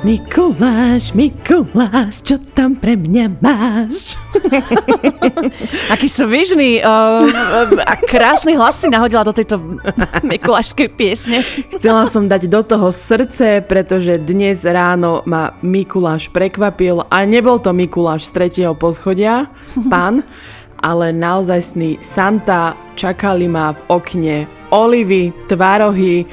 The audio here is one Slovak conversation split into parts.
Mikuláš, Mikuláš, čo tam pre mňa máš? Aký svižný uh, a krásny hlas si nahodila do tejto mikulášskej piesne. Chcela som dať do toho srdce, pretože dnes ráno ma Mikuláš prekvapil a nebol to Mikuláš z tretieho poschodia, pán, ale naozajstný Santa čakali ma v okne olivy, tvárohy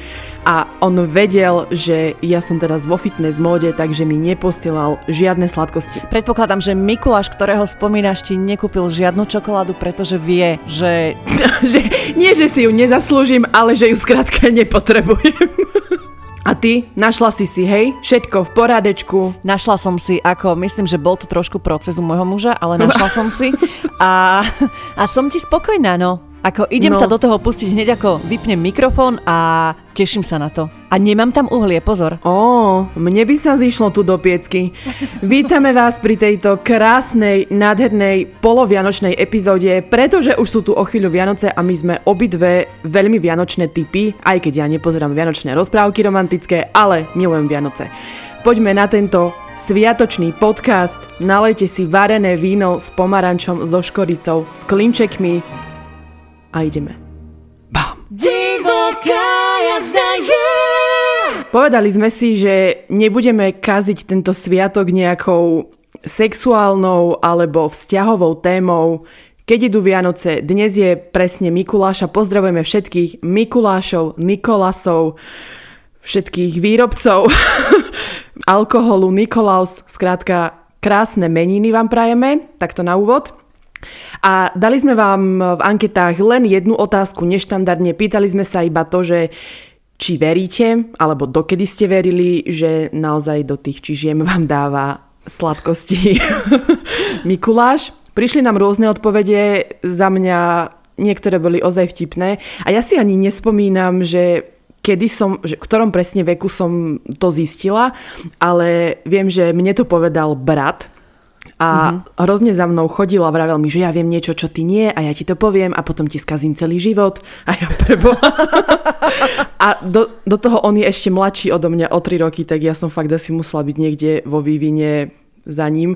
a on vedel, že ja som teraz vo fitness móde, takže mi neposielal žiadne sladkosti. Predpokladám, že Mikuláš, ktorého spomínaš, ti nekúpil žiadnu čokoládu, pretože vie, že... že nie, že si ju nezaslúžim, ale že ju skrátka nepotrebujem. A ty, našla si si, hej, všetko v poradečku. Našla som si, ako, myslím, že bol to trošku proces u môjho muža, ale našla som si a, a som ti spokojná, no. Ako idem no. sa do toho pustiť hneď ako vypnem mikrofón a teším sa na to. A nemám tam uhlie, pozor. Ó, mne by sa zišlo tu do piecky. Vítame vás pri tejto krásnej, nádhernej polovianočnej epizóde, pretože už sú tu o chvíľu Vianoce a my sme obidve veľmi vianočné typy, aj keď ja nepozerám vianočné rozprávky romantické, ale milujem Vianoce. Poďme na tento sviatočný podcast. Nalejte si varené víno s pomarančom, so škoricou, s klimčekmi, a ideme. Bam! Divoká jazda je! Povedali sme si, že nebudeme kaziť tento sviatok nejakou sexuálnou alebo vzťahovou témou. Keď idú Vianoce, dnes je presne Mikuláša. Pozdravujeme všetkých Mikulášov, Nikolasov, všetkých výrobcov alkoholu, Nikolaus, skrátka krásne meniny vám prajeme, takto na úvod. A dali sme vám v anketách len jednu otázku neštandardne. Pýtali sme sa iba to, že či veríte, alebo dokedy ste verili, že naozaj do tých čižiem vám dáva sladkosti Mikuláš. Prišli nám rôzne odpovede, za mňa niektoré boli ozaj vtipné a ja si ani nespomínam, že kedy som, že v ktorom presne veku som to zistila, ale viem, že mne to povedal brat, a mm-hmm. hrozne za mnou chodil a vravel mi, že ja viem niečo, čo ty nie a ja ti to poviem a potom ti skazím celý život. A ja preboha. a do, do toho on je ešte mladší odo mňa o 3 roky, tak ja som fakt asi musela byť niekde vo vývine za ním,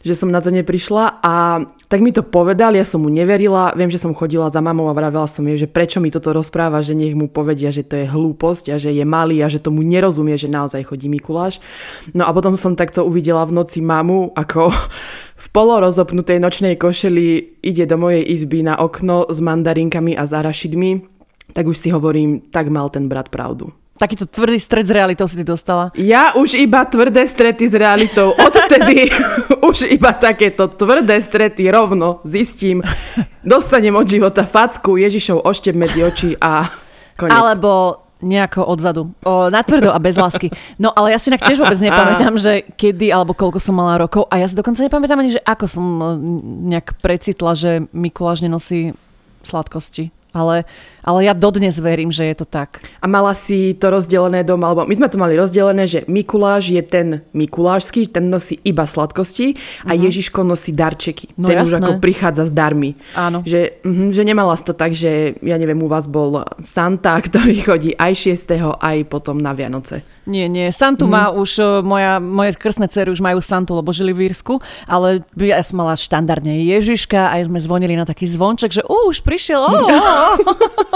že som na to neprišla a tak mi to povedal, ja som mu neverila, viem, že som chodila za mamou a vravela som jej, že prečo mi toto rozpráva, že nech mu povedia, že to je hlúposť a že je malý a že tomu nerozumie, že naozaj chodí Mikuláš. No a potom som takto uvidela v noci mamu, ako v polorozopnutej nočnej košeli ide do mojej izby na okno s mandarinkami a s arašidmi, tak už si hovorím, tak mal ten brat pravdu. Takýto tvrdý stred s realitou si ty dostala? Ja už iba tvrdé strety s realitou. Odtedy už iba takéto tvrdé strety rovno zistím. Dostanem od života facku, Ježišov oštep medzi oči a konec. Alebo nejako odzadu. O, natvrdo a bez lásky. No ale ja si inak tiež vôbec nepamätám, že kedy alebo koľko som mala rokov a ja si dokonca nepamätám ani, že ako som nejak precitla, že Mikuláš nenosí sladkosti. Ale ale ja dodnes verím, že je to tak. A mala si to rozdelené doma, alebo my sme to mali rozdelené, že Mikuláš je ten Mikulášsky, ten nosí iba sladkosti a uh-huh. Ježiško nosí darčeky. No ten jasné. už ako prichádza s darmi. Áno. Že, uh-huh, že nemala si to tak, že ja neviem, u vás bol Santa, ktorý chodí aj 6. aj potom na Vianoce. Nie, nie. Santu mm. má už, e, moja, moje krstné cery už majú Santu, lebo žili v Írsku, ale ja som mala štandardne Ježiška, aj sme zvonili na taký zvonček, že uh, už prišiel, oh, oh.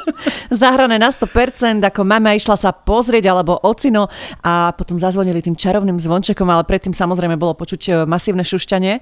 Zahrané na 100%, ako mama išla sa pozrieť, alebo ocino a potom zazvonili tým čarovným zvončekom, ale predtým samozrejme bolo počuť e, masívne šušťanie,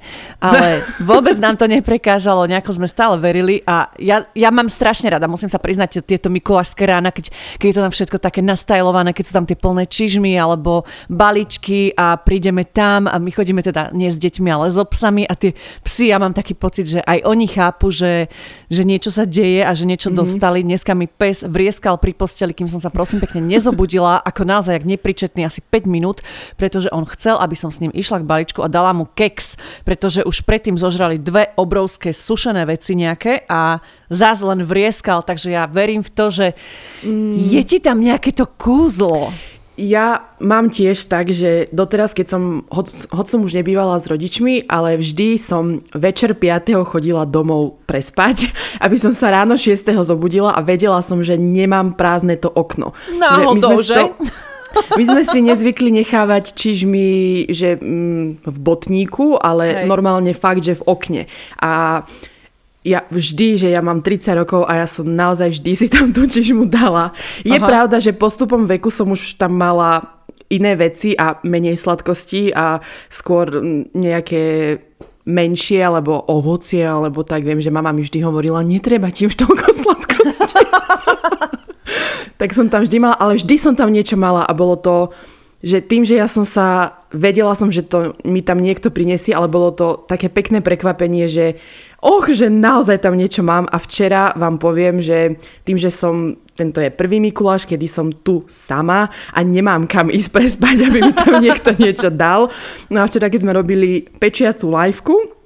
ale vôbec nám to neprekážalo, nejako sme stále verili a ja, ja mám strašne rada, musím sa priznať, tieto mikulášské rána, keď, keď je to tam všetko také nastajlované, keď sú tam tie plné čižmy alebo baličky a prídeme tam a my chodíme teda nie s deťmi, ale s psami a tie psy, ja mám taký pocit, že aj oni chápu, že, že niečo sa deje a že niečo mm-hmm. dostali. Dneska mi pes vrieskal pri posteli, kým som sa prosím pekne nezobudila, ako naozaj jak nepričetný asi 5 minút, pretože on chcel, aby som s ním išla k baličku a dala mu keks, pretože už predtým zožrali dve obrovské sušené veci nejaké a zás len vrieskal, takže ja verím v to, že mm. je ti tam nejaké to kúzlo ja mám tiež tak, že doteraz, keď som, hoď, hoď som už nebývala s rodičmi, ale vždy som večer 5. chodila domov prespať, aby som sa ráno 6. zobudila a vedela som, že nemám prázdne to okno. Náhodou, že? že? To, My sme si nezvykli nechávať čižmy, že mm, v botníku, ale Hej. normálne fakt, že v okne. A ja vždy, že ja mám 30 rokov a ja som naozaj vždy si tam tú čižmu dala. Je Aha. pravda, že postupom veku som už tam mala iné veci a menej sladkosti a skôr nejaké menšie alebo ovocie, alebo tak viem, že mama mi vždy hovorila, netreba ti už toľko sladkosti. tak som tam vždy mala, ale vždy som tam niečo mala a bolo to, že tým, že ja som sa, vedela som, že to mi tam niekto prinesie, ale bolo to také pekné prekvapenie, že och, že naozaj tam niečo mám a včera vám poviem, že tým, že som tento je prvý Mikuláš, kedy som tu sama a nemám kam ísť prespať, aby mi tam niekto niečo dal. No a včera, keď sme robili pečiacu liveku,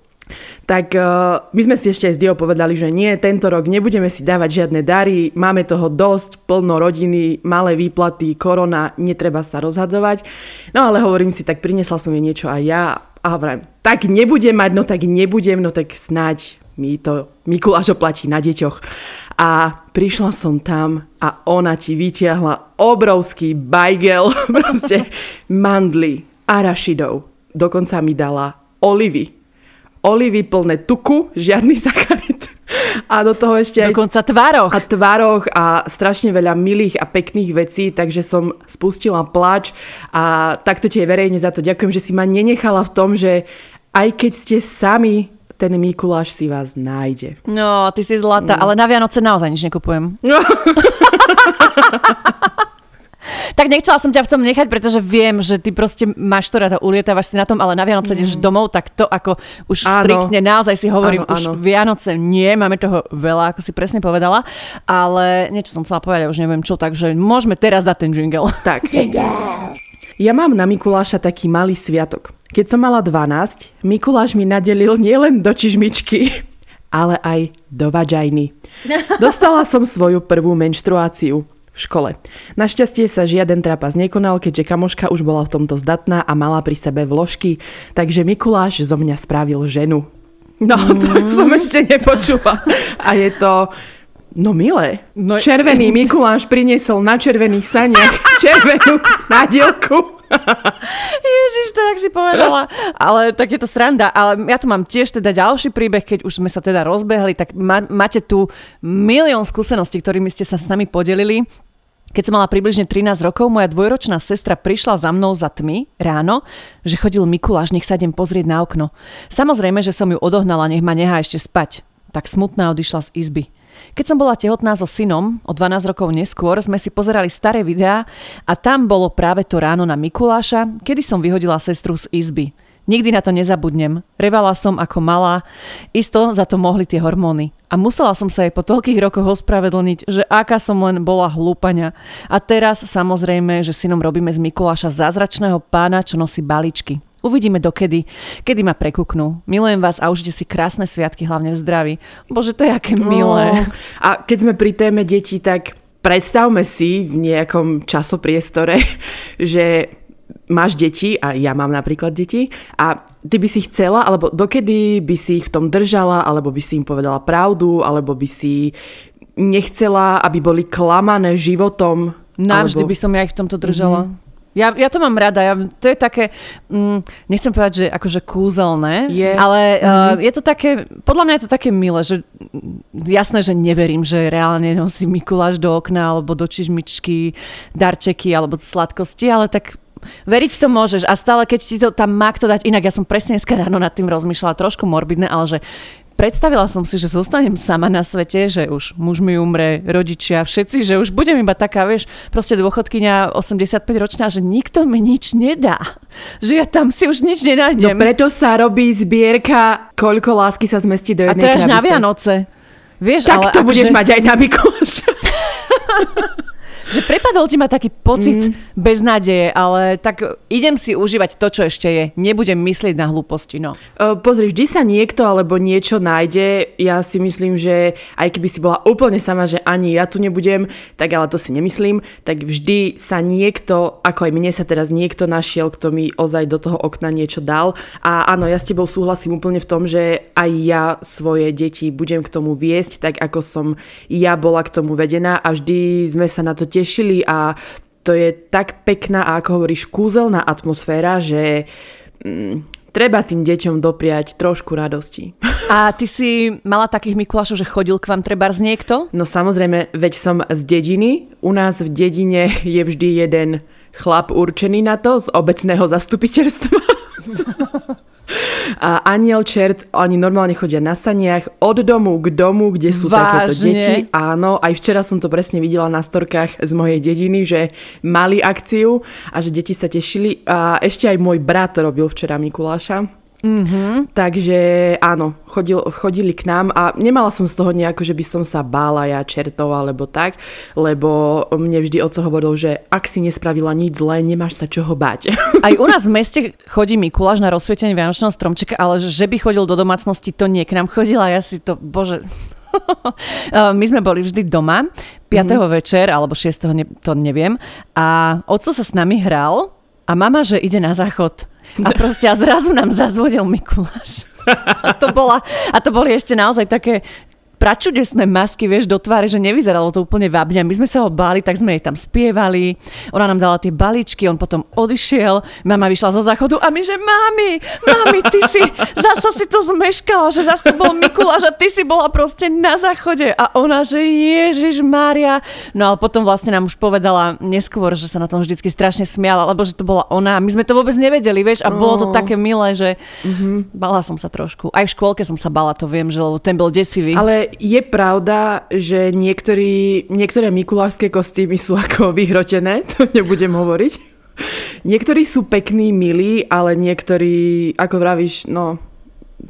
tak uh, my sme si ešte aj s Dio povedali, že nie, tento rok nebudeme si dávať žiadne dary, máme toho dosť, plno rodiny, malé výplaty, korona, netreba sa rozhadzovať. No ale hovorím si, tak prinesla som jej niečo aj ja a hovorím, tak nebudem mať, no tak nebudem, no tak snáď mi to Mikuláš oplatí na deťoch. A prišla som tam a ona ti vytiahla obrovský bajgel, proste mandly, arašidov. Dokonca mi dala olivy. Olivy plné tuku, žiadny sacharit. A do toho ešte aj... Dokonca tvároch. A tvároch a strašne veľa milých a pekných vecí, takže som spustila plač a takto ti je verejne za to ďakujem, že si ma nenechala v tom, že aj keď ste sami ten Mikuláš si vás nájde. No, ty si zlatá, mm. ale na Vianoce naozaj nič nekupujem. No. tak nechcela som ťa v tom nechať, pretože viem, že ty proste máš to rada, ulietávaš si na tom, ale na Vianoce mm. ideš domov, tak to ako už áno. striktne naozaj si hovorím, áno, už áno. Vianoce nie, máme toho veľa, ako si presne povedala, ale niečo som chcela povedať, už neviem čo, takže môžeme teraz dať ten jingle. Tak. Ja mám na Mikuláša taký malý sviatok. Keď som mala 12, Mikuláš mi nadelil nielen do čižmičky, ale aj do važajny. Dostala som svoju prvú menštruáciu v škole. Našťastie sa žiaden trapas nekonal, keďže kamoška už bola v tomto zdatná a mala pri sebe vložky, takže Mikuláš zo mňa spravil ženu. No, mm. to som ešte nepočula. A je to No milé. No... Červený Mikuláš priniesol na červených saniach červenú nádielku. Ježiš, to tak si povedala. Ale tak je to sranda. Ale ja tu mám tiež teda ďalší príbeh, keď už sme sa teda rozbehli, tak ma, máte tu milión skúseností, ktorými ste sa s nami podelili. Keď som mala približne 13 rokov, moja dvojročná sestra prišla za mnou za tmy ráno, že chodil Mikuláš, nech sa idem pozrieť na okno. Samozrejme, že som ju odohnala, nech ma nechá ešte spať. Tak smutná odišla z izby. Keď som bola tehotná so synom, o 12 rokov neskôr, sme si pozerali staré videá a tam bolo práve to ráno na Mikuláša, kedy som vyhodila sestru z izby. Nikdy na to nezabudnem. Revala som ako malá. Isto za to mohli tie hormóny. A musela som sa jej po toľkých rokoch ospravedlniť, že aká som len bola hlúpania. A teraz samozrejme, že synom robíme z Mikuláša zázračného pána, čo nosí baličky. Uvidíme dokedy, kedy ma prekuknú. Milujem vás a užite si krásne sviatky, hlavne v zdraví. Bože, to je aké milé. a keď sme pri téme detí, tak predstavme si v nejakom časopriestore, že máš deti a ja mám napríklad deti a ty by si chcela, alebo dokedy by si ich v tom držala, alebo by si im povedala pravdu, alebo by si nechcela, aby boli klamané životom. Navždy alebo... by som ja ich v tomto držala. Mm-hmm. Ja, ja to mám rada, ja, to je také, mm, nechcem povedať, že akože kúzelné, je. ale mm-hmm. uh, je to také, podľa mňa je to také milé, že jasné, že neverím, že reálne nosí Mikuláš do okna alebo do čižmičky darčeky alebo sladkosti, ale tak veriť v to môžeš a stále keď ti to tam má kto dať, inak ja som presne dneska ráno nad tým rozmýšľala, trošku morbidné, ale že predstavila som si, že zostanem sama na svete, že už muž mi umre, rodičia, všetci, že už budem iba taká, vieš, proste dôchodkynia 85 ročná, že nikto mi nič nedá. Že ja tam si už nič nenájdem. No preto sa robí zbierka, koľko lásky sa zmestí do jednej A to je až na Vianoce. Vieš, tak ale to budeš že... mať aj na Mikuláša. že prepadol ti ma taký pocit mm. beznádeje, ale tak idem si užívať to, čo ešte je. Nebudem myslieť na hlúposti, no. Uh, pozri, vždy sa niekto alebo niečo nájde. Ja si myslím, že aj keby si bola úplne sama, že ani ja tu nebudem, tak ale to si nemyslím, tak vždy sa niekto, ako aj mne sa teraz niekto našiel, kto mi ozaj do toho okna niečo dal. A áno, ja s tebou súhlasím úplne v tom, že aj ja svoje deti budem k tomu viesť, tak ako som ja bola k tomu vedená a vždy sme sa na to tešili a to je tak pekná a ako hovoríš, kúzelná atmosféra, že mm, treba tým deťom dopriať trošku radosti. A ty si mala takých Mikulášov, že chodil k vám treba z niekto? No samozrejme, veď som z dediny. U nás v dedine je vždy jeden chlap určený na to z obecného zastupiteľstva. A aniel čert, oni normálne chodia na saniach od domu k domu, kde sú Vážne? takéto deti. Áno, aj včera som to presne videla na storkách z mojej dediny, že mali akciu a že deti sa tešili. A ešte aj môj brat robil včera Mikuláša. Mm-hmm. Takže áno, chodil, chodili k nám a nemala som z toho nejako, že by som sa bála ja čertov alebo tak, lebo mne vždy oco hovoril, že ak si nespravila nič zlé, nemáš sa čoho báť. Aj u nás v meste chodí Mikuláš na rozsvietenie Vianočného stromčeka, ale že by chodil do domácnosti, to nie k nám chodil a ja si to, bože... My sme boli vždy doma, 5. Mm. večer alebo 6. Ne, to neviem a otco sa s nami hral a mama, že ide na záchod a proste a zrazu nám zazvonil Mikuláš. A to, bola, a to boli ešte naozaj také pračudesné masky, vieš, do tváre, že nevyzeralo to úplne vábne. My sme sa ho báli, tak sme jej tam spievali. Ona nám dala tie balíčky, on potom odišiel. Mama vyšla zo záchodu a my, že mami, mami, ty si, zasa si to zmeškala, že zase to bol Mikuláš a ty si bola proste na záchode. A ona, že Ježiš Mária. No ale potom vlastne nám už povedala neskôr, že sa na tom vždycky strašne smiala, lebo že to bola ona. My sme to vôbec nevedeli, vieš, a bolo to také milé, že mm-hmm. bala som sa trošku. Aj v škôlke som sa bala, to viem, že lebo ten bol desivý. Ale je pravda, že niektorí, niektoré mikulášské kostýmy sú ako vyhrotené, to nebudem hovoriť. Niektorí sú pekní, milí, ale niektorí, ako vravíš, no,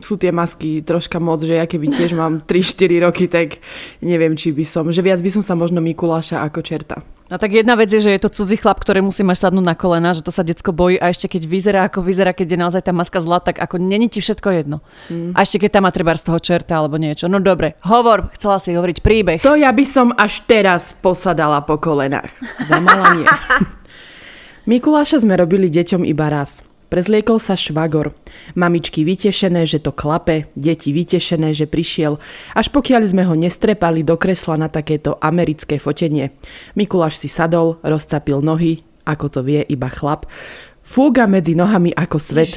sú tie masky troška moc, že ja keby tiež mám 3-4 roky, tak neviem, či by som, že viac by som sa možno Mikuláša ako čerta. No tak jedna vec je, že je to cudzí chlap, ktorý musí mať sadnúť na kolena, že to sa decko bojí a ešte keď vyzerá ako vyzerá, keď je naozaj tá maska zlá, tak ako není ti všetko jedno. Mm. A ešte keď tam má treba z toho čerta alebo niečo. No dobre, hovor, chcela si hovoriť príbeh. To ja by som až teraz posadala po kolenách. Zamala nie. Mikuláša sme robili deťom iba raz. Prezliekol sa švagor. Mamičky vytešené, že to klape, deti vytešené, že prišiel, až pokiaľ sme ho nestrepali do kresla na takéto americké fotenie. Mikuláš si sadol, rozcapil nohy, ako to vie iba chlap, fúga medzi nohami ako svet.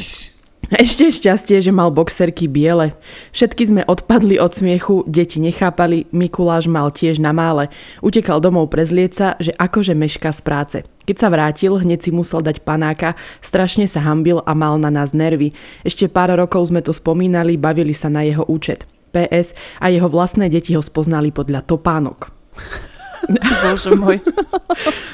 Ešte šťastie, že mal boxerky biele. Všetky sme odpadli od smiechu, deti nechápali, Mikuláš mal tiež na mále. Utekal domov prezlieť sa, že akože meška z práce. Keď sa vrátil, hneď si musel dať panáka, strašne sa hambil a mal na nás nervy. Ešte pár rokov sme to spomínali, bavili sa na jeho účet. PS a jeho vlastné deti ho spoznali podľa topánok. Bože môj.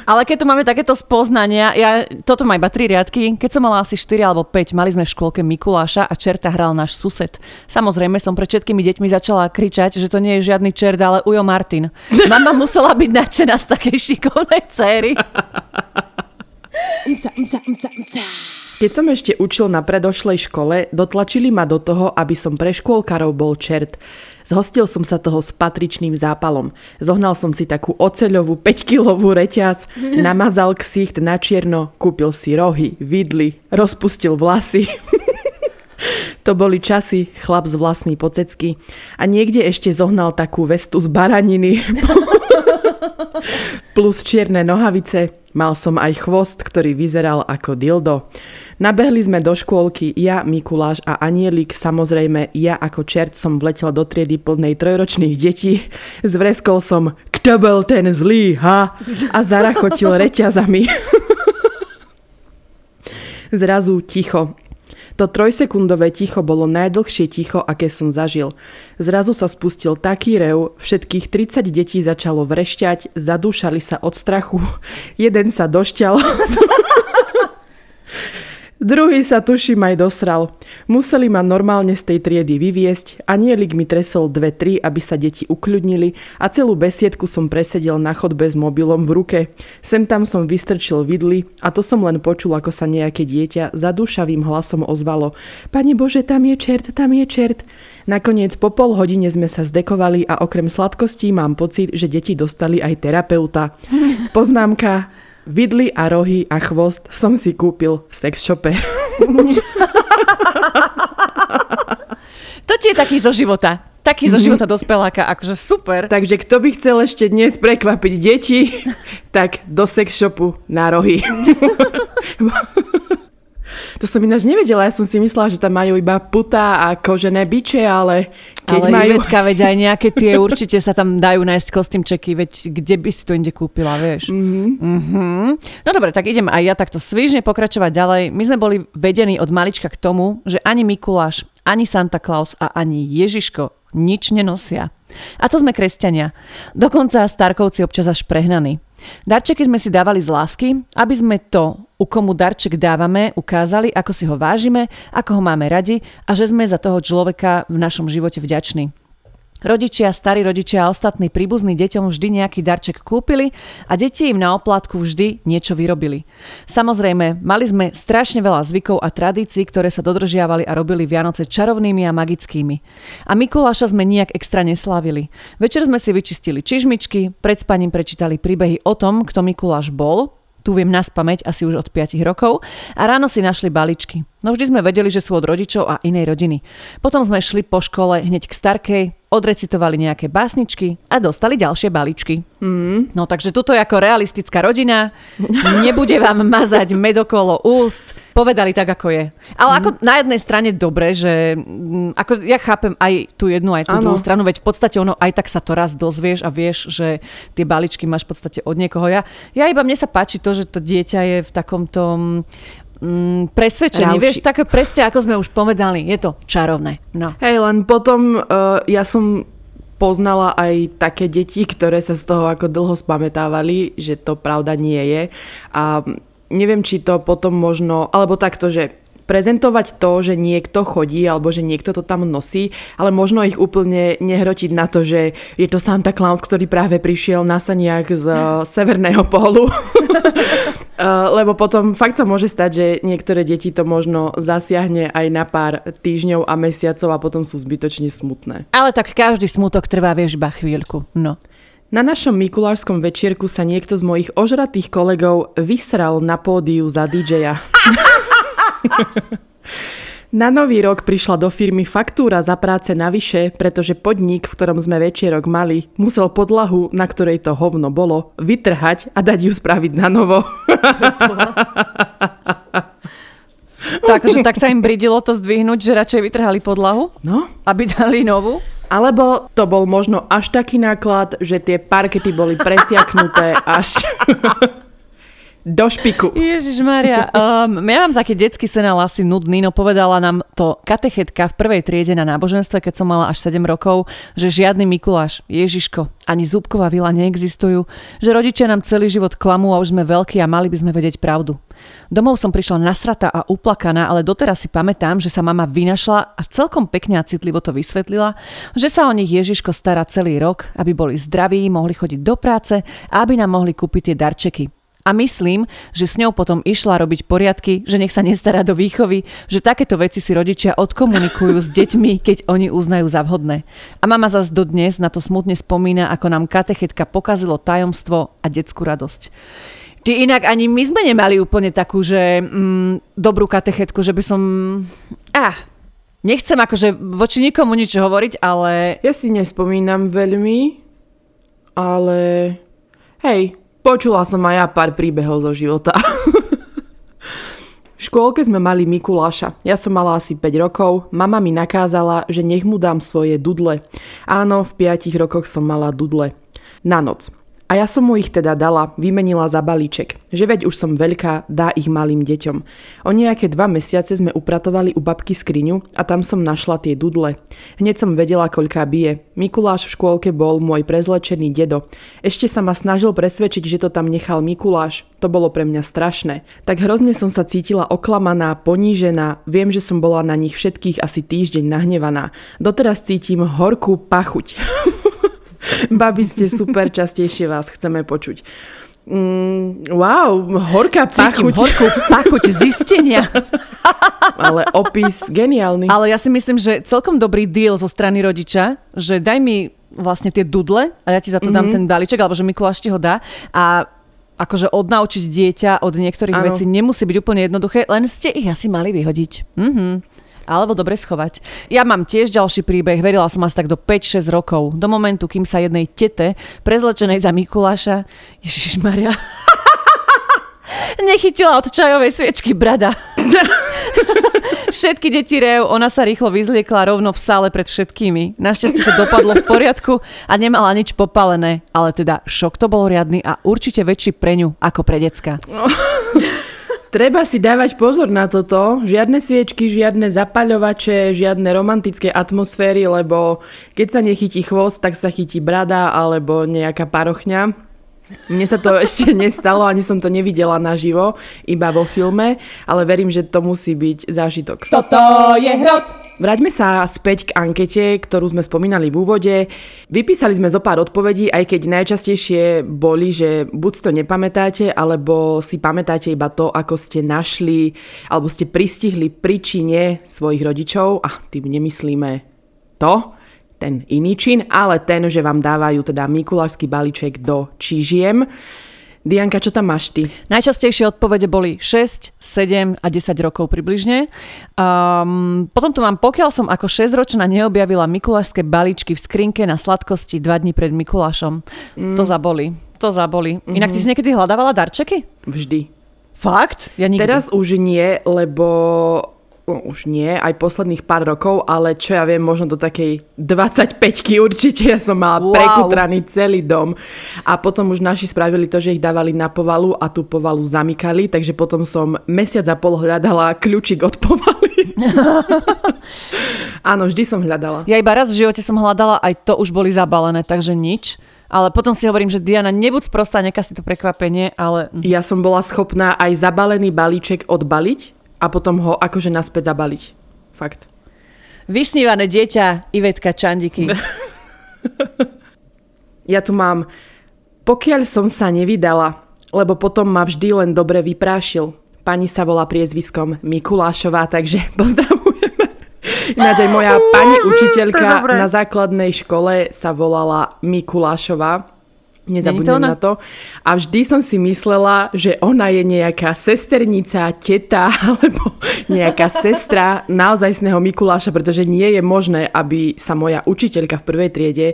Ale keď tu máme takéto spoznania, ja, toto má iba tri riadky. Keď som mala asi 4 alebo 5, mali sme v škôlke Mikuláša a čerta hral náš sused. Samozrejme som pred všetkými deťmi začala kričať, že to nie je žiadny čert, ale Ujo Martin. Mama musela byť nadšená z takej šikovnej céry. Keď som ešte učil na predošlej škole, dotlačili ma do toho, aby som pre škôlkarov bol čert. Zhostil som sa toho s patričným zápalom. Zohnal som si takú oceľovú 5-kilovú reťaz, namazal ksicht na čierno, kúpil si rohy, vidly, rozpustil vlasy. To boli časy, chlap z vlastný pocecky. A niekde ešte zohnal takú vestu z baraniny. Plus čierne nohavice, Mal som aj chvost, ktorý vyzeral ako dildo. Nabehli sme do škôlky, ja, Mikuláš a Anielik, samozrejme ja ako čert som vletel do triedy plnej trojročných detí. Zvreskol som, kto bol ten zlý, ha? A zarachotil reťazami. Zrazu ticho. To trojsekundové ticho bolo najdlhšie ticho, aké som zažil. Zrazu sa spustil taký rev, všetkých 30 detí začalo vrešťať, zadúšali sa od strachu, jeden sa došťal. Druhý sa tuším aj dosral. Museli ma normálne z tej triedy vyviesť, nielik mi tresol dve, tri, aby sa deti ukľudnili a celú besiedku som presedel na chodbe s mobilom v ruke. Sem tam som vystrčil vidly a to som len počul, ako sa nejaké dieťa zadúšavým hlasom ozvalo. Pane Bože, tam je čert, tam je čert. Nakoniec po pol hodine sme sa zdekovali a okrem sladkostí mám pocit, že deti dostali aj terapeuta. Poznámka, Vidly a rohy a chvost som si kúpil v sex shope. to ti je taký zo života. taký zo života dospeláka, akože super. Takže kto by chcel ešte dnes prekvapiť deti, tak do sex shopu na rohy. To som ináč nevedela, ja som si myslela, že tam majú iba puta a kožené biče, ale keď ale majú... Ivetka, veď aj nejaké tie určite sa tam dajú nájsť kostýmčeky, veď kde by si to inde kúpila, vieš. Mm-hmm. Mm-hmm. No dobre, tak idem aj ja takto svižne pokračovať ďalej. My sme boli vedení od malička k tomu, že ani Mikuláš, ani Santa Claus a ani Ježiško nič nenosia. A to sme kresťania. Dokonca Starkovci občas až prehnaní. Darčeky sme si dávali z lásky, aby sme to, u komu darček dávame, ukázali, ako si ho vážime, ako ho máme radi a že sme za toho človeka v našom živote vďační. Rodičia, starí rodičia a ostatní príbuzní deťom vždy nejaký darček kúpili a deti im na oplatku vždy niečo vyrobili. Samozrejme, mali sme strašne veľa zvykov a tradícií, ktoré sa dodržiavali a robili Vianoce čarovnými a magickými. A Mikuláša sme nijak extra neslávili. Večer sme si vyčistili čižmičky, pred spaním prečítali príbehy o tom, kto Mikuláš bol, tu viem nás pamäť asi už od 5 rokov a ráno si našli baličky. No vždy sme vedeli, že sú od rodičov a inej rodiny. Potom sme šli po škole hneď k starkej, odrecitovali nejaké básničky a dostali ďalšie baličky. Mm. No takže tuto je ako realistická rodina, nebude vám mazať medokolo úst, povedali tak, ako je. Ale mm. ako na jednej strane dobre, že mm, ako ja chápem aj tú jednu, aj tú ano. druhú stranu, veď v podstate ono aj tak sa to raz dozvieš a vieš, že tie baličky máš v podstate od niekoho. Ja, ja iba mne sa páči to, že to dieťa je v takomto mm, presvedčenie. Vieš, také presne ako sme už povedali, je to čarovné. No. Hej, len potom uh, ja som poznala aj také deti, ktoré sa z toho ako dlho spametávali, že to pravda nie je. A neviem, či to potom možno, alebo takto, že prezentovať to, že niekto chodí alebo že niekto to tam nosí, ale možno ich úplne nehrotiť na to, že je to Santa Claus, ktorý práve prišiel na saniak z uh, severného pólu. uh, lebo potom fakt sa môže stať, že niektoré deti to možno zasiahne aj na pár týždňov a mesiacov a potom sú zbytočne smutné. Ale tak každý smutok trvá, vieš, iba chvíľku. No. Na našom mikulášskom večierku sa niekto z mojich ožratých kolegov vysral na pódiu za DJ-a. Na nový rok prišla do firmy faktúra za práce navyše, pretože podnik, v ktorom sme večierok mali, musel podlahu, na ktorej to hovno bolo, vytrhať a dať ju spraviť na novo. Takže tak sa im bridilo to zdvihnúť, že radšej vytrhali podlahu? No. Aby dali novú? Alebo to bol možno až taký náklad, že tie parkety boli presiaknuté až do špiku. Ježiš Maria, um, ja mám taký detský senál asi nudný, no povedala nám to katechetka v prvej triede na náboženstve, keď som mala až 7 rokov, že žiadny Mikuláš, Ježiško, ani Zúbková vila neexistujú, že rodičia nám celý život klamú a už sme veľkí a mali by sme vedieť pravdu. Domov som prišla nasrata a uplakaná, ale doteraz si pamätám, že sa mama vynašla a celkom pekne a citlivo to vysvetlila, že sa o nich Ježiško stará celý rok, aby boli zdraví, mohli chodiť do práce a aby nám mohli kúpiť tie darčeky. A myslím, že s ňou potom išla robiť poriadky, že nech sa nestará do výchovy, že takéto veci si rodičia odkomunikujú s deťmi, keď oni uznajú za vhodné. A mama zas dodnes na to smutne spomína, ako nám katechetka pokazilo tajomstvo a detskú radosť. Ty inak ani my sme nemali úplne takú, že mm, dobrú katechetku, že by som... Ah, nechcem akože voči nikomu nič hovoriť, ale... Ja si nespomínam veľmi, ale hej, Počula som aj ja pár príbehov zo života. v škôlke sme mali Mikuláša. Ja som mala asi 5 rokov. Mama mi nakázala, že nech mu dám svoje dudle. Áno, v 5 rokoch som mala dudle. Na noc. A ja som mu ich teda dala, vymenila za balíček. Že veď už som veľká, dá ich malým deťom. O nejaké dva mesiace sme upratovali u babky skriňu a tam som našla tie dudle. Hneď som vedela, koľká bije. Mikuláš v škôlke bol môj prezlečený dedo. Ešte sa ma snažil presvedčiť, že to tam nechal Mikuláš. To bolo pre mňa strašné. Tak hrozne som sa cítila oklamaná, ponížená. Viem, že som bola na nich všetkých asi týždeň nahnevaná. Doteraz cítim horkú pachuť. Babi ste super, častejšie vás chceme počuť. Mm, wow, horká Cítim pachuť. horkú pachuť zistenia. Ale opis geniálny. Ale ja si myslím, že celkom dobrý deal zo strany rodiča, že daj mi vlastne tie dudle a ja ti za to mm-hmm. dám ten balíček, alebo že Mikuláš ti ho dá a akože odnaučiť dieťa od niektorých ano. vecí nemusí byť úplne jednoduché, len ste ich asi mali vyhodiť. Mhm. Alebo dobre schovať. Ja mám tiež ďalší príbeh, verila som asi tak do 5-6 rokov, do momentu, kým sa jednej tete, prezlečenej za Mikuláša, Ježiš Maria, nechytila od čajovej sviečky brada. Všetky deti rev, ona sa rýchlo vyzliekla rovno v sále pred všetkými. Našťastie to dopadlo v poriadku a nemala nič popalené, ale teda šok to bol riadny a určite väčší pre ňu ako pre decka. Treba si dávať pozor na toto. Žiadne sviečky, žiadne zapaľovače, žiadne romantické atmosféry, lebo keď sa nechytí chvost, tak sa chytí brada alebo nejaká parochňa. Mne sa to ešte nestalo, ani som to nevidela naživo, iba vo filme, ale verím, že to musí byť zážitok. Toto je hrot! Vráťme sa späť k ankete, ktorú sme spomínali v úvode. Vypísali sme zo pár odpovedí, aj keď najčastejšie boli, že buď to nepamätáte, alebo si pamätáte iba to, ako ste našli, alebo ste pristihli príčine svojich rodičov, a tým nemyslíme to, ten iný čin, ale ten, že vám dávajú teda mikulášsky balíček do čížiem. Dianka, čo tam máš ty? Najčastejšie odpovede boli 6, 7 a 10 rokov približne. Um, potom tu mám, pokiaľ som ako 6-ročná neobjavila mikulášske balíčky v skrinke na sladkosti 2 dní pred Mikulášom. Mm. To zaboli. To zaboli. Mm-hmm. Inak ty si niekedy hľadávala darčeky? Vždy. Fakt? Ja nikdy. Teraz už nie, lebo no, už nie, aj posledných pár rokov, ale čo ja viem, možno do takej 25-ky určite ja som mala wow. prekutraný celý dom. A potom už naši spravili to, že ich dávali na povalu a tú povalu zamykali, takže potom som mesiac a pol hľadala kľúčik od povaly. Áno, vždy som hľadala. Ja iba raz v živote som hľadala, aj to už boli zabalené, takže nič. Ale potom si hovorím, že Diana, nebuď sprostá, neka si to prekvapenie, ale... Ja som bola schopná aj zabalený balíček odbaliť a potom ho akože naspäť zabaliť. Fakt. Vysnívané dieťa Ivetka Čandiky. ja tu mám, pokiaľ som sa nevydala, lebo potom ma vždy len dobre vyprášil. Pani sa volá priezviskom Mikulášová, takže pozdravujeme. Ináč aj moja pani učiteľka na základnej škole sa volala Mikulášová. Nezabudnem na to. A vždy som si myslela, že ona je nejaká sesternica, teta alebo nejaká sestra naozajstného Mikuláša, pretože nie je možné, aby sa moja učiteľka v prvej triede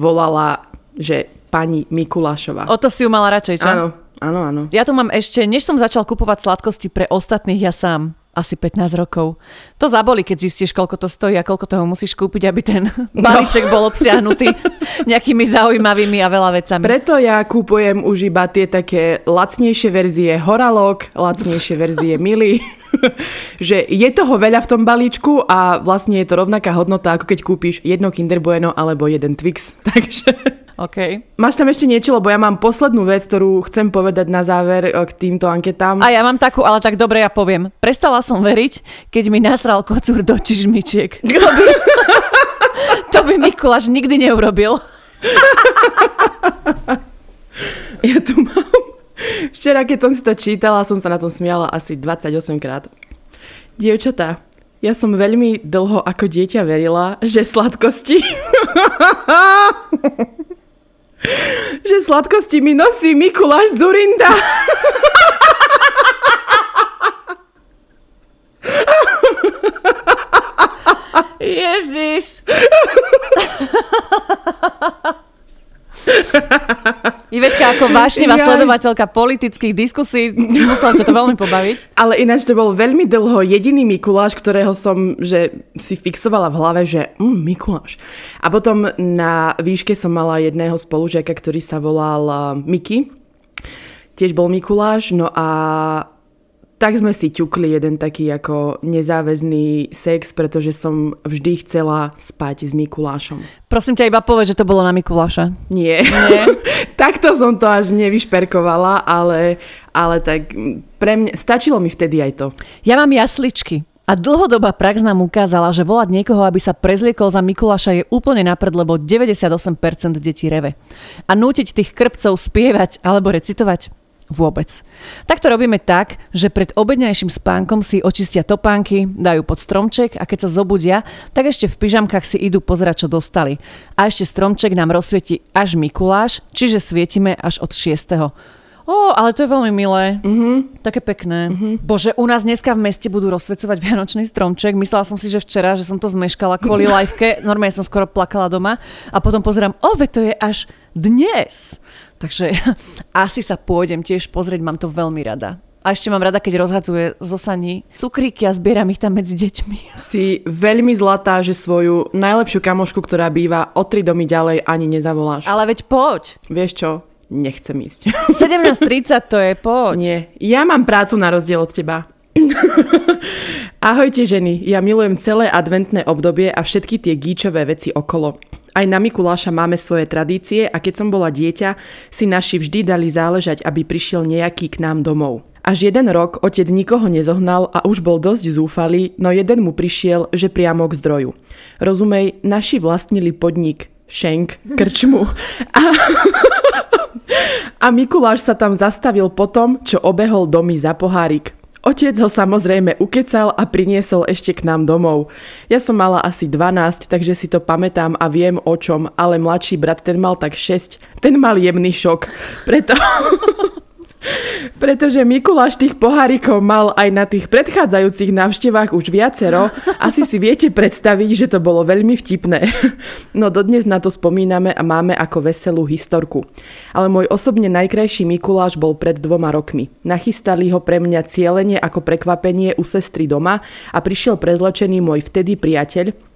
volala, že pani Mikulášova. O to si ju mala radšej, čo? Áno, áno, áno. Ja tu mám ešte, než som začal kupovať sladkosti pre ostatných, ja sám asi 15 rokov. To zaboli, keď zistíš, koľko to stojí a koľko toho musíš kúpiť, aby ten balíček no. bol obsiahnutý nejakými zaujímavými a veľa vecami. Preto ja kúpujem už iba tie také lacnejšie verzie Horalok, lacnejšie verzie Mili. že je toho veľa v tom balíčku a vlastne je to rovnaká hodnota, ako keď kúpiš jedno Kinder Bueno alebo jeden Twix. Takže... OK. Máš tam ešte niečo, lebo ja mám poslednú vec, ktorú chcem povedať na záver k týmto anketám. A ja mám takú, ale tak dobre ja poviem. Prestala som veriť, keď mi nasral kocúr do čižmičiek. To by, to by Mikuláš nikdy neurobil. ja tu mám... Včera, keď som si to čítala, som sa na tom smiala asi 28 krát. Dievčatá, ja som veľmi dlho ako dieťa verila, že sladkosti že sladkosti mi nosí Mikuláš Zurinda. Ježiš. Ivetka ako vášnivá ja. sledovateľka politických diskusí, musela ťa to veľmi pobaviť. Ale ináč to bol veľmi dlho jediný Mikuláš, ktorého som že si fixovala v hlave, že mm, Mikuláš. A potom na výške som mala jedného spolužiaka, ktorý sa volal uh, Miki. Tiež bol Mikuláš, no a tak sme si ťukli jeden taký ako nezáväzný sex, pretože som vždy chcela spať s Mikulášom. Prosím ťa iba povedz, že to bolo na Mikuláša. Nie. Nie? Takto som to až nevyšperkovala, ale, ale tak pre mňa, stačilo mi vtedy aj to. Ja mám jasličky. A dlhodobá prax nám ukázala, že volať niekoho, aby sa prezliekol za Mikuláša je úplne naprd, lebo 98% detí reve. A nútiť tých krpcov spievať alebo recitovať Vôbec. Tak to robíme tak, že pred obednejším spánkom si očistia topánky, dajú pod stromček a keď sa zobudia, tak ešte v pyžamkách si idú pozerať, čo dostali. A ešte stromček nám rozsvieti až Mikuláš, čiže svietime až od 6. Ó, ale to je veľmi milé. Mhm. Také pekné. Bože, u nás dneska v meste budú rozsvecovať vianočný stromček. Myslela som si, že včera, že som to zmeškala kvôli liveke. Normálne som skoro plakala doma. A potom pozerám, o, ve to je až dnes. Takže asi sa pôjdem tiež pozrieť, mám to veľmi rada. A ešte mám rada, keď rozhadzuje zo saní cukríky a zbieram ich tam medzi deťmi. Si veľmi zlatá, že svoju najlepšiu kamošku, ktorá býva o tri domy ďalej, ani nezavoláš. Ale veď poď. Vieš čo? Nechcem ísť. 17.30 to je, poď. Nie, ja mám prácu na rozdiel od teba. Ahojte ženy, ja milujem celé adventné obdobie a všetky tie gíčové veci okolo. Aj na Mikuláša máme svoje tradície a keď som bola dieťa, si naši vždy dali záležať, aby prišiel nejaký k nám domov. Až jeden rok otec nikoho nezohnal a už bol dosť zúfalý, no jeden mu prišiel, že priamo k zdroju. Rozumej, naši vlastnili podnik, šenk, krčmu. A, a Mikuláš sa tam zastavil potom, čo obehol domy za pohárik. Otec ho samozrejme ukecal a priniesol ešte k nám domov. Ja som mala asi 12, takže si to pamätám a viem o čom, ale mladší brat ten mal tak 6. Ten mal jemný šok. Preto... Pretože Mikuláš tých pohárikov mal aj na tých predchádzajúcich návštevách už viacero, asi si viete predstaviť, že to bolo veľmi vtipné. No dodnes na to spomíname a máme ako veselú historku. Ale môj osobne najkrajší Mikuláš bol pred dvoma rokmi. Nachystali ho pre mňa cieľenie ako prekvapenie u sestry doma a prišiel prezlečený môj vtedy priateľ,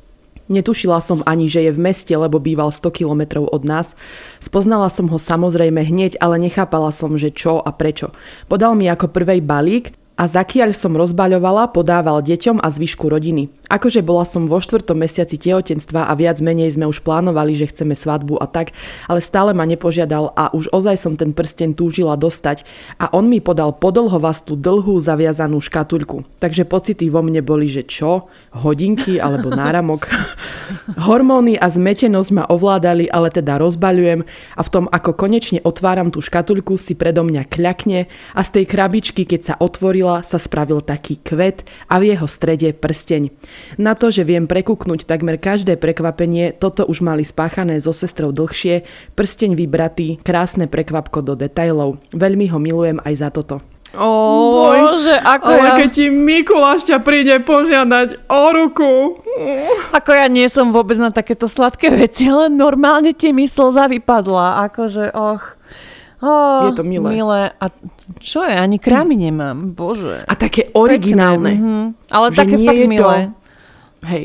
Netušila som ani, že je v meste, lebo býval 100 kilometrov od nás. Spoznala som ho samozrejme hneď, ale nechápala som, že čo a prečo. Podal mi ako prvej balík a zakiaľ som rozbaľovala, podával deťom a zvyšku rodiny. Akože bola som vo štvrtom mesiaci tehotenstva a viac menej sme už plánovali, že chceme svadbu a tak, ale stále ma nepožiadal a už ozaj som ten prsten túžila dostať a on mi podal podlhovastú dlhú zaviazanú škatuľku. Takže pocity vo mne boli, že čo? Hodinky alebo náramok? Hormóny a zmetenosť ma ovládali, ale teda rozbaľujem a v tom, ako konečne otváram tú škatuľku, si predo mňa kľakne a z tej krabičky, keď sa otvorila, sa spravil taký kvet a v jeho strede prsteň. Na to, že viem prekúknuť takmer každé prekvapenie, toto už mali spáchané so sestrou dlhšie, prsteň vybratý, krásne prekvapko do detailov. Veľmi ho milujem aj za toto. Bože, ako Ale ja, keď ti Mikuláš ťa príde požiadať o ruku. ako ja nie som vôbec na takéto sladké veci, ale normálne ti mi slza vypadla. Akože, och. Oh, Je to milé. milé. A čo je? Ani krámy nemám. Bože. A také originálne. Pekné, mhm. Ale Že také fakt je to- milé. Hej.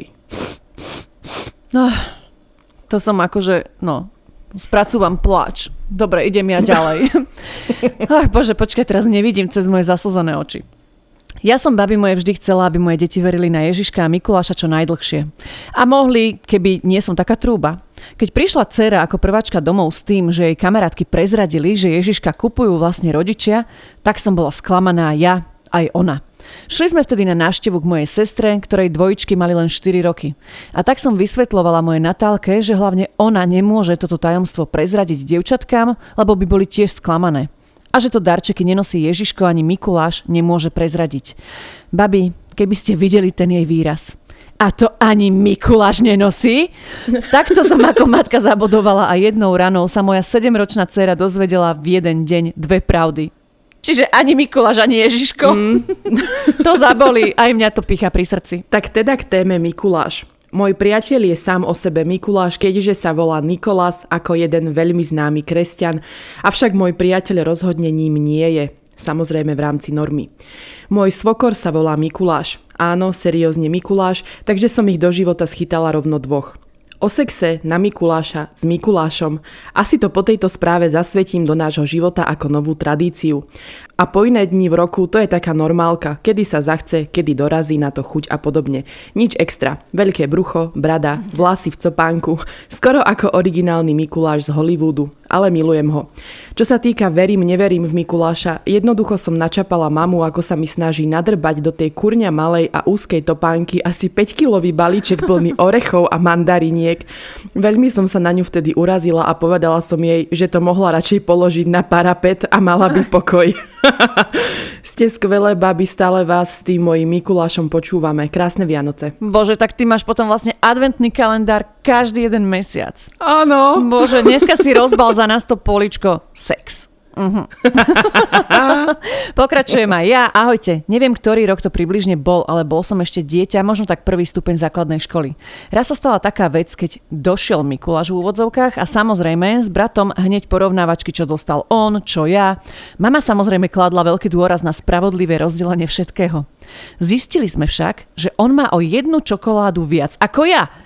To som akože, no, spracúvam pláč. Dobre, idem ja ďalej. Ach, bože, počkaj, teraz nevidím cez moje zaslzené oči. Ja som babi moje vždy chcela, aby moje deti verili na Ježiška a Mikuláša čo najdlhšie. A mohli, keby nie som taká trúba. Keď prišla dcera ako prváčka domov s tým, že jej kamarátky prezradili, že Ježiška kupujú vlastne rodičia, tak som bola sklamaná ja, aj ona. Šli sme vtedy na návštevu k mojej sestre, ktorej dvojičky mali len 4 roky. A tak som vysvetlovala mojej Natálke, že hlavne ona nemôže toto tajomstvo prezradiť dievčatkám, lebo by boli tiež sklamané. A že to darčeky nenosí Ježiško ani Mikuláš nemôže prezradiť. Babi, keby ste videli ten jej výraz. A to ani Mikuláš nenosí? Takto som ako matka zabodovala a jednou ranou sa moja sedemročná dcera dozvedela v jeden deň dve pravdy. Čiže ani Mikuláš, ani Ježiško. Mm. to zaboli, aj mňa to picha pri srdci. Tak teda k téme Mikuláš. Môj priateľ je sám o sebe Mikuláš, keďže sa volá Nikolas ako jeden veľmi známy kresťan, avšak môj priateľ rozhodne ním nie je. Samozrejme v rámci normy. Môj svokor sa volá Mikuláš. Áno, seriózne Mikuláš, takže som ich do života schytala rovno dvoch. O sexe na Mikuláša s Mikulášom asi to po tejto správe zasvetím do nášho života ako novú tradíciu. A po iné dni v roku to je taká normálka, kedy sa zachce, kedy dorazí na to chuť a podobne. Nič extra. Veľké brucho, brada, vlasy v copánku. Skoro ako originálny Mikuláš z Hollywoodu, ale milujem ho. Čo sa týka verím, neverím v Mikuláša, jednoducho som načapala mamu, ako sa mi snaží nadrbať do tej kurňa malej a úzkej topánky asi 5-kilový balíček plný orechov a mandariniek. Veľmi som sa na ňu vtedy urazila a povedala som jej, že to mohla radšej položiť na parapet a mala by pokoj. Ste skvelé, baby, stále vás s tým mojim Mikulášom počúvame. Krásne Vianoce. Bože, tak ty máš potom vlastne adventný kalendár každý jeden mesiac. Áno. Bože, dneska si rozbal za nás to poličko sex. Uh-huh. Pokračujem aj ja. Ahojte. Neviem, ktorý rok to približne bol, ale bol som ešte dieťa, možno tak prvý stupeň základnej školy. Raz sa stala taká vec, keď došiel Mikuláš v úvodzovkách a samozrejme s bratom hneď porovnávačky, čo dostal on, čo ja. Mama samozrejme kladla veľký dôraz na spravodlivé rozdelenie všetkého. Zistili sme však, že on má o jednu čokoládu viac ako ja.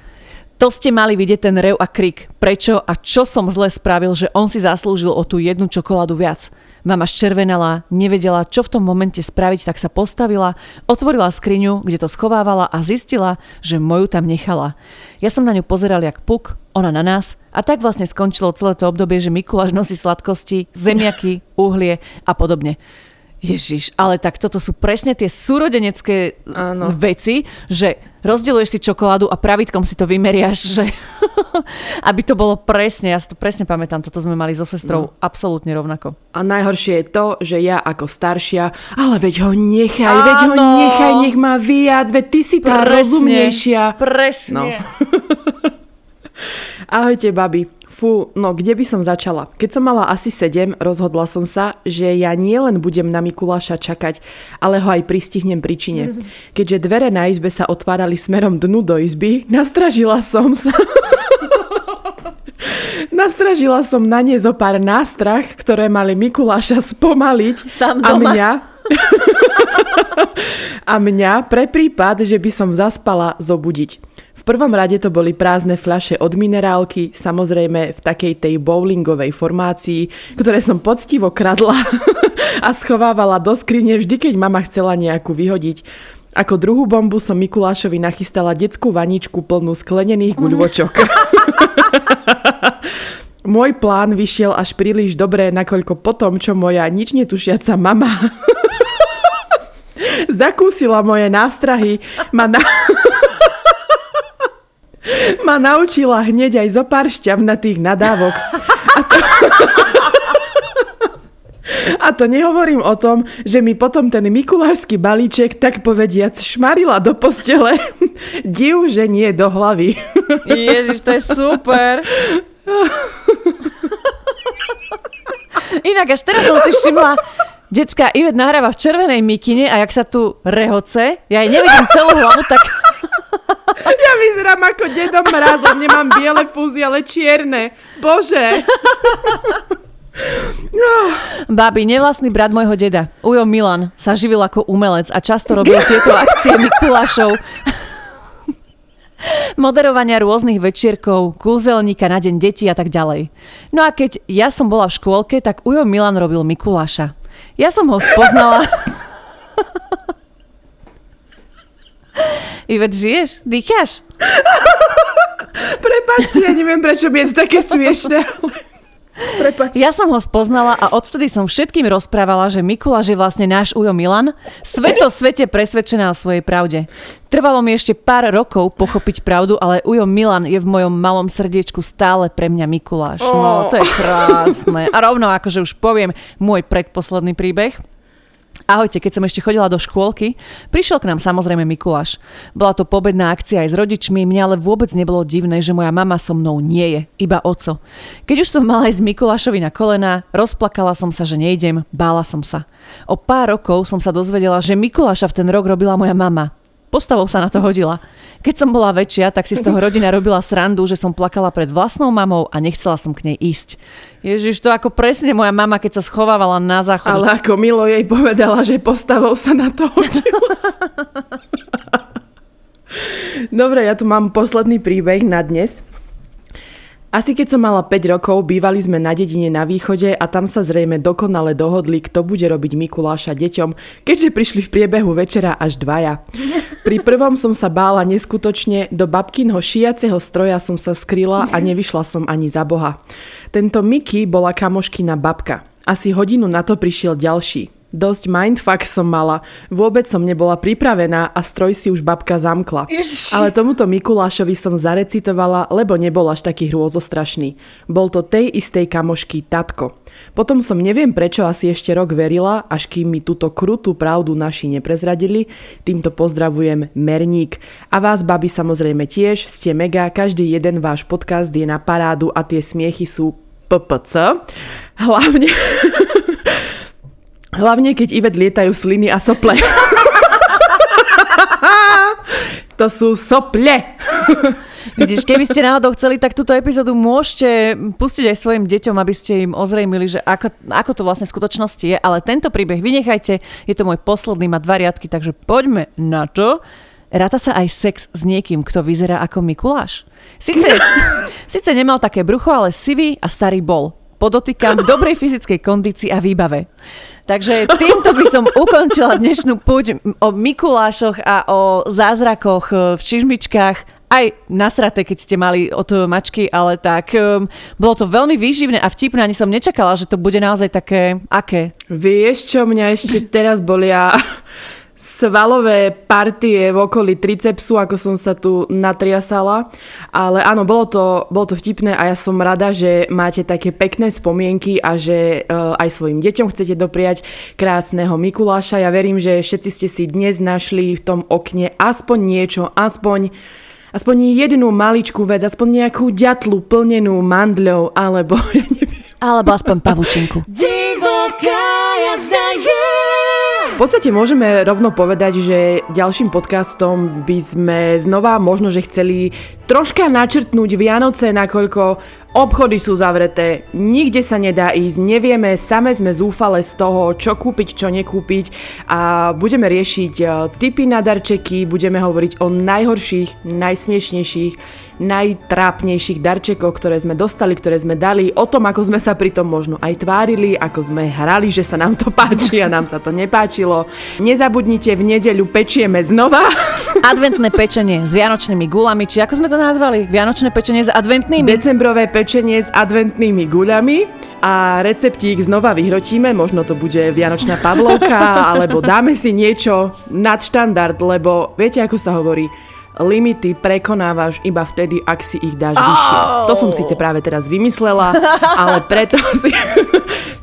To ste mali vidieť ten rev a krik. Prečo a čo som zle spravil, že on si zaslúžil o tú jednu čokoládu viac. Mama ščervenala, nevedela, čo v tom momente spraviť, tak sa postavila, otvorila skriňu, kde to schovávala a zistila, že moju tam nechala. Ja som na ňu pozeral jak puk, ona na nás a tak vlastne skončilo celé to obdobie, že Mikuláš nosí sladkosti, zemiaky, uhlie a podobne. Ježiš, ale tak toto sú presne tie súrodenecké Áno. veci, že rozdeluješ si čokoládu a pravítkom si to vymeriaš, že aby to bolo presne, ja si to presne pamätám, toto sme mali so sestrou no. absolútne rovnako. A najhoršie je to, že ja ako staršia, ale veď ho nechaj, Áno. veď ho nechaj, nech má viac, veď ty si tá presne, rozumnejšia. Presne. No. Ahojte, babi. Fú, no kde by som začala? Keď som mala asi 7, rozhodla som sa, že ja nielen budem na Mikuláša čakať, ale ho aj pristihnem príčine. Keďže dvere na izbe sa otvárali smerom dnu do izby, nastražila som sa... Nastražila som na ne zo pár nástrach, ktoré mali Mikuláša spomaliť Sam doma. a mňa... a mňa pre prípad, že by som zaspala zobudiť prvom rade to boli prázdne fľaše od minerálky, samozrejme v takej tej bowlingovej formácii, ktoré som poctivo kradla a schovávala do skrine vždy, keď mama chcela nejakú vyhodiť. Ako druhú bombu som Mikulášovi nachystala detskú vaničku plnú sklenených guľvočok. Môj plán vyšiel až príliš dobre, nakoľko potom, čo moja nič netušiaca mama zakúsila moje nástrahy, ma na ma naučila hneď aj zo pár šťavnatých nadávok. A to... A to nehovorím o tom, že mi potom ten mikulášsky balíček tak povediac šmarila do postele. Div, že nie do hlavy. Ježiš, to je super. Inak až teraz som si všimla, Detská Ivet nahráva v červenej mikine a jak sa tu rehoce, ja jej nevidím celú hlavu, tak... Ja vyzerám ako dedom mraz, nemám biele fúzy, ale čierne. Bože. Babi, nevlastný brat môjho deda, Ujo Milan, sa živil ako umelec a často robil tieto akcie Mikulášov. Moderovania rôznych večierkov, kúzelníka na deň detí a tak ďalej. No a keď ja som bola v škôlke, tak Ujo Milan robil Mikuláša. Ja som ho spoznala... Ivet, žiješ? Dýcháš? Prepačte, ja neviem, prečo je to také smiešne. Prepač. Ja som ho spoznala a odvtedy som všetkým rozprávala, že Mikuláš je vlastne náš Ujo Milan, sveto svete presvedčená o svojej pravde. Trvalo mi ešte pár rokov pochopiť pravdu, ale Ujo Milan je v mojom malom srdiečku stále pre mňa Mikuláš. Oh. No, to je krásne. A rovno akože už poviem môj predposledný príbeh. Ahojte, keď som ešte chodila do škôlky, prišiel k nám samozrejme Mikuláš. Bola to pobedná akcia aj s rodičmi, mňa ale vôbec nebolo divné, že moja mama so mnou nie je, iba oco. Keď už som mala ísť Mikulášovi na kolena, rozplakala som sa, že nejdem, bála som sa. O pár rokov som sa dozvedela, že Mikuláša v ten rok robila moja mama. Postavou sa na to hodila. Keď som bola väčšia, tak si z toho rodina robila srandu, že som plakala pred vlastnou mamou a nechcela som k nej ísť. Ježiš, to ako presne moja mama, keď sa schovávala na záchod. Ale ako Milo jej povedala, že postavou sa na to hodila. Dobre, ja tu mám posledný príbeh na dnes. Asi keď som mala 5 rokov, bývali sme na dedine na východe a tam sa zrejme dokonale dohodli, kto bude robiť Mikuláša deťom, keďže prišli v priebehu večera až dvaja. Pri prvom som sa bála neskutočne, do babkinho šiaceho stroja som sa skryla a nevyšla som ani za boha. Tento Miky bola kamoškina babka. Asi hodinu na to prišiel ďalší. Dosť mindfuck som mala. Vôbec som nebola pripravená a stroj si už babka zamkla. Ježiši. Ale tomuto Mikulášovi som zarecitovala, lebo nebol až taký hrôzostrašný. Bol to tej istej kamošky tatko. Potom som neviem prečo asi ešte rok verila, až kým mi túto krutú pravdu naši neprezradili. Týmto pozdravujem Merník. A vás, babi, samozrejme tiež. Ste mega, každý jeden váš podcast je na parádu a tie smiechy sú PPC. Hlavne... Hlavne, keď Ivet lietajú sliny a sople. to sú sople. Vidíš, keby ste náhodou chceli, tak túto epizódu môžete pustiť aj svojim deťom, aby ste im ozrejmili, že ako, ako to vlastne v skutočnosti je. Ale tento príbeh vynechajte, je to môj posledný, má dva riadky, takže poďme na to. Ráta sa aj sex s niekým, kto vyzerá ako Mikuláš. Sice, sice nemal také brucho, ale sivý a starý bol. Podotýkam v dobrej fyzickej kondícii a výbave. Takže týmto by som ukončila dnešnú púť o Mikulášoch a o zázrakoch v čižmičkách. Aj nasraté, keď ste mali od mačky, ale tak um, bolo to veľmi výživné a vtipné, ani som nečakala, že to bude naozaj také, aké? Vieš čo, mňa ešte teraz bolia svalové partie v okolí tricepsu, ako som sa tu natriasala. Ale áno, bolo to, bolo to vtipné a ja som rada, že máte také pekné spomienky a že uh, aj svojim deťom chcete dopriať krásneho Mikuláša. Ja verím, že všetci ste si dnes našli v tom okne aspoň niečo, aspoň aspoň jednu maličkú vec, aspoň nejakú ďatlu plnenú mandľou, alebo ja neviem. Alebo aspoň pavučinku. Divoká jazda je v podstate môžeme rovno povedať, že ďalším podcastom by sme znova možno, že chceli troška načrtnúť Vianoce, nakoľko obchody sú zavreté, nikde sa nedá ísť, nevieme, same sme zúfale z toho, čo kúpiť, čo nekúpiť a budeme riešiť e, typy na darčeky, budeme hovoriť o najhorších, najsmiešnejších, najtrápnejších darčekoch, ktoré sme dostali, ktoré sme dali, o tom, ako sme sa pri tom možno aj tvárili, ako sme hrali, že sa nám to páči a nám sa to nepáčilo. Nezabudnite, v nedeľu pečieme znova. Adventné pečenie s vianočnými gulami, či ako sme to nazvali? Vianočné pečenie s adventnými? Decembrové pečenie s adventnými guľami a receptík znova vyhrotíme, možno to bude Vianočná Pavlovka, alebo dáme si niečo nad štandard, lebo viete, ako sa hovorí, limity prekonávaš iba vtedy, ak si ich dáš oh! vyššie. To som síce práve teraz vymyslela, ale preto si,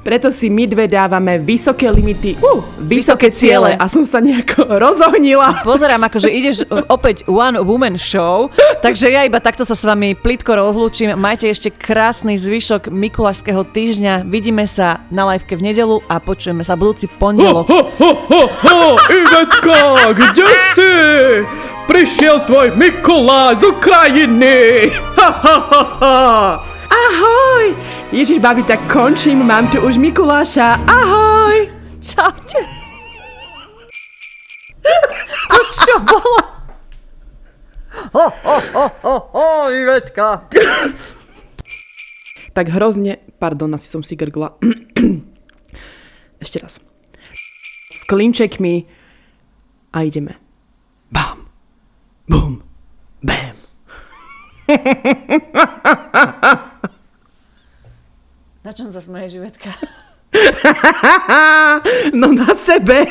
preto si my dve dávame vysoké limity, uh, vysoké, vysoké ciele. a som sa nejako rozohnila. Pozerám, akože ideš opäť one woman show, takže ja iba takto sa s vami plitko rozlúčim. Majte ešte krásny zvyšok Mikulášského týždňa. Vidíme sa na liveke v nedelu a počujeme sa budúci pondelok. Ho, ho, ho, ho, Ivetka, kde si? Prišiel tvoj Mikulá z Ukrajiny! Ha, ha, ha, ha. Ahoj! Ježiš, babi, tak končím, mám tu už Mikuláša. Ahoj! Čaute! To čo bolo? Ho, ho, ho, ho, ho, Ivetka! tak hrozne, pardon, asi som si grgla. Ešte raz. S klinčekmi a ideme. Bum. Bam. Na čom sa smeje živetka? no na sebe.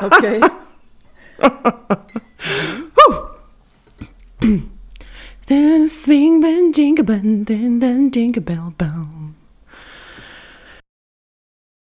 OK. Then swing bell jingle bell, then then jingle bell bell.